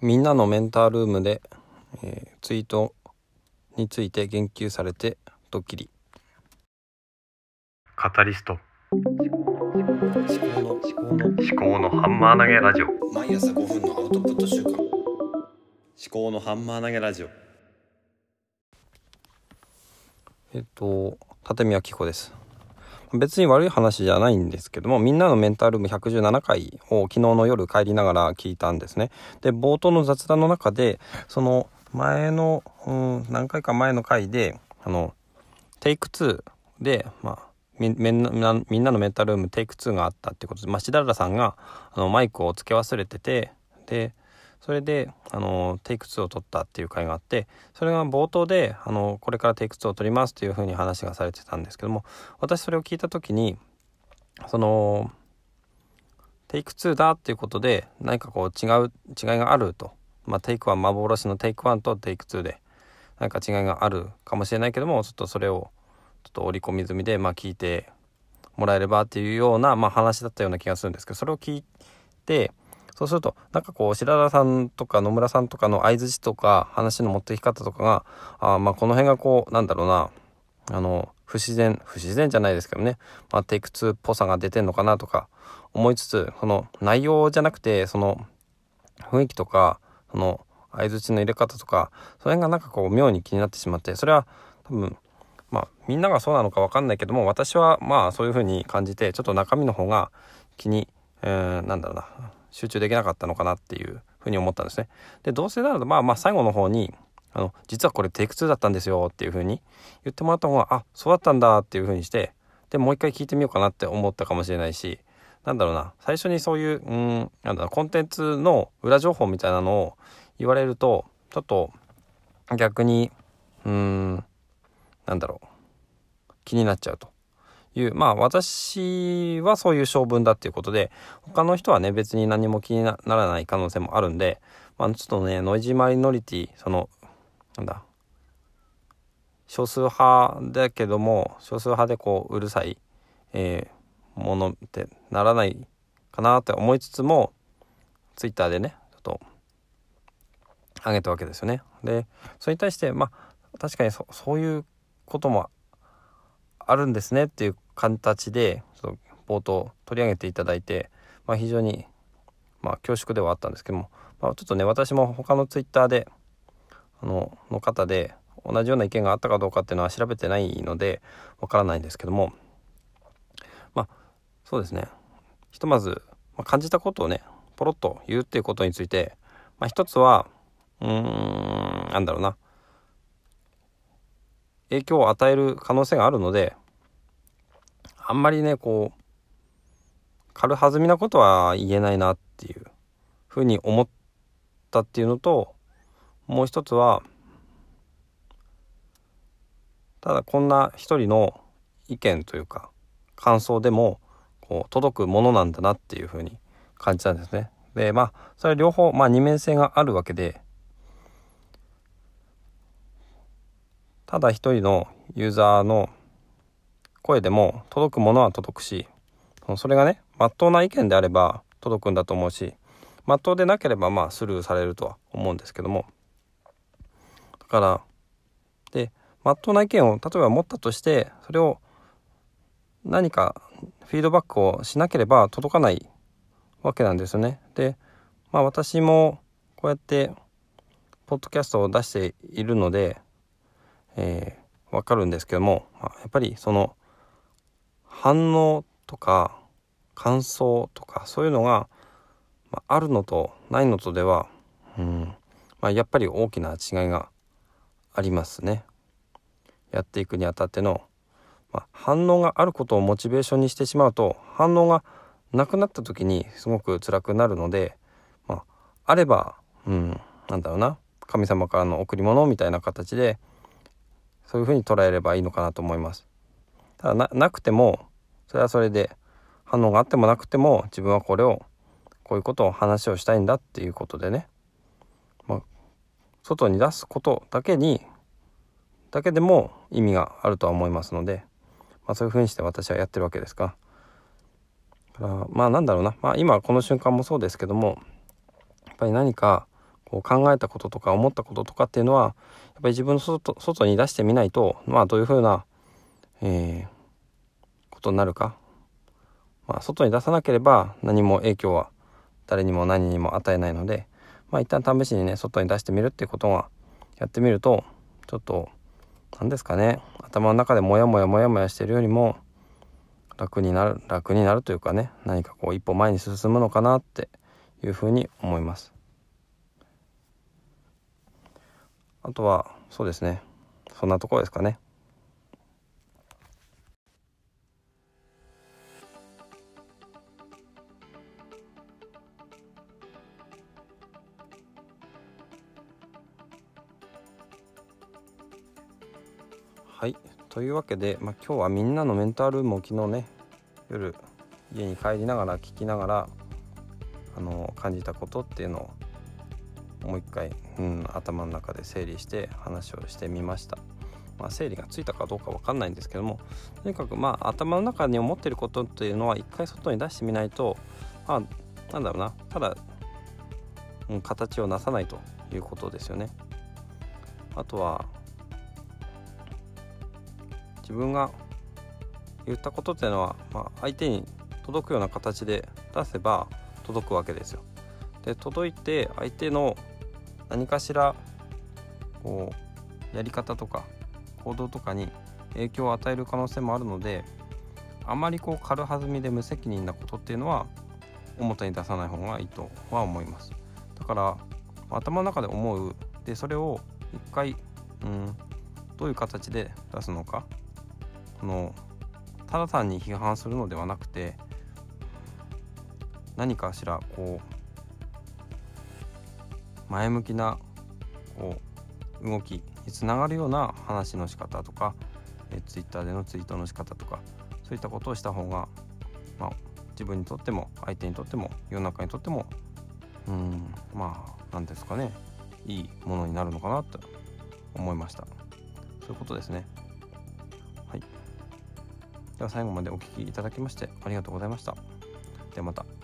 みんなのメンタールームで、えー、ツイートについて言及されてドッキリ。カタリスト。思考の思考の。思考のハンマー投げラジオ。思毎朝5分のアウトプット週間。思考のハンマー投げラジオ。えっと立宮紀子です別に悪い話じゃないんですけどもみんなのメンタルーム117回を昨日の夜帰りながら聞いたんですね。で冒頭の雑談の中でその前の、うん、何回か前の回であのテイク2でまあみんなみんなのメンタルームテイク2があったってことで、まあ、しだらさんがあのマイクを付け忘れててでそれであのテイク2を取ったっていう回があってそれが冒頭であのこれからテイク2を取りますというふうに話がされてたんですけども私それを聞いた時にそのテイク2だっていうことで何かこう違う違いがあると、まあ、テイク1幻のテイク1とテイク2で何か違いがあるかもしれないけどもちょっとそれをちょっと織り込み済みで、まあ、聞いてもらえればっていうような、まあ、話だったような気がするんですけどそれを聞いてそうするとなんかこう白田さんとか野村さんとかの相づちとか話の持っていき方とかがあまあこの辺がこうなんだろうなあの不自然不自然じゃないですけどね、まあ、テイク2っぽさが出てんのかなとか思いつつその内容じゃなくてその雰囲気とかその相づちの入れ方とかその辺がなんかこう妙に気になってしまってそれは多分まあみんながそうなのか分かんないけども私はまあそういう風に感じてちょっと中身の方が気に、えー、なんだろうな。集中できなかったのかなっていうふうに思ったんですね。でどうせならまあまあ最後の方にあの実はこれテイク2だったんですよっていうふうに言ってもらった方があそうだったんだっていうふうにしてでもう一回聞いてみようかなって思ったかもしれないしなんだろうな最初にそういううんなんだろうコンテンツの裏情報みたいなのを言われるとちょっと逆にうんなんだろう気になっちゃうというまあ私はそういう性分だっていうことで他の人はね別に何も気にならない可能性もあるんで、まあ、ちょっとねノイジーマイノリティそのなんだ少数派だけども少数派でこううるさい、えー、ものってならないかなって思いつつもツイッターでねちょっと上げたわけですよね。でそれに対してまあ確かにそういうこともあるんですねっていう形でちょっと冒頭取り上げていただいて、まあ、非常に、まあ、恐縮ではあったんですけども、まあ、ちょっとね私も他のツイッターであのの方で同じような意見があったかどうかっていうのは調べてないのでわからないんですけどもまあそうですね。ひとまず、まあ、感じたことをねポロッと言うっていうことについて、まあ、一つはうーんなんだろうな。影響を与える可能性があるのであんまりねこう軽はずみなことは言えないなっていうふうに思ったっていうのともう一つはただこんな一人の意見というか感想でもこう届くものなんだなっていうふうに感じたんですね。でまあそれ両方まあ二面性があるわけでただ一人のユーザーの声でも届くものは届くしそれがねまっとうな意見であれば届くんだと思うしまっとうでなければまあスルーされるとは思うんですけどもだからでまっとうな意見を例えば持ったとしてそれを何かフィードバックをしなければ届かないわけなんですよね。でまあ私もこうやってポッドキャストを出しているのでえー、分かるんですけども、まあ、やっぱりその反応とか感想とかそういうのが、まあ、るのとないのとでは、うんまあ、やっぱり大きな違いがありますね。やっていくにあたっての、まあ、反応があることをモチベーションにしてしまうと反応がなくなった時にすごく辛くなるので、まあ、あれば、うん、なんだろうな神様からの贈り物みたいな形でそういうふうに捉えればいいのかなと思います。ただなくてもそれはそれで反応があってもなくても自分はこれをこういうことを話をしたいんだっていうことでね、まあ、外に出すことだけにだけでも意味があるとは思いますので、まあ、そういうふうにして私はやってるわけですがからまあなんだろうな、まあ、今この瞬間もそうですけどもやっぱり何かこう考えたこととか思ったこととかっていうのはやっぱり自分の外に出してみないとまあどういうふうな、えー、ことになるか、まあ、外に出さなければ何も影響は誰にも何にも与えないのでまあ一旦試しにね外に出してみるっていうことはやってみるとちょっと何ですかね？頭の中でモヤモヤモヤモヤしてるよりも楽になる楽になるというかね何かこう一歩前に進むのかなっていうふうに思います。あとはそうですね。そんなところですかね。というわけで、まあ、今日はみんなのメンタルも昨日ね夜家に帰りながら聞きながらあの感じたことっていうのをもう一回、うん、頭の中で整理して話をしてみました。まあ、整理がついたかどうか分かんないんですけどもとにかくまあ頭の中に思ってることっていうのは一回外に出してみないとまあなんだろうなただ、うん、形をなさないということですよね。あとは自分が言ったことっていうのは、まあ、相手に届くような形で出せば届くわけですよ。で届いて相手の何かしらこうやり方とか行動とかに影響を与える可能性もあるのであまりこう軽はずみで無責任なことっていうのは表に出さない方がいいとは思います。だから頭の中で思うでそれを一回、うん、どういう形で出すのかのただ単に批判するのではなくて何かしらこう前向きなこう動きにつながるような話の仕方とかえツイッターでのツイートの仕方とかそういったことをした方が、まあ、自分にとっても相手にとっても世の中にとってもうんまあ何ですかねいいものになるのかなと思いました。そういうことですね。では最後までお聴きいただきましてありがとうございました。ではまた。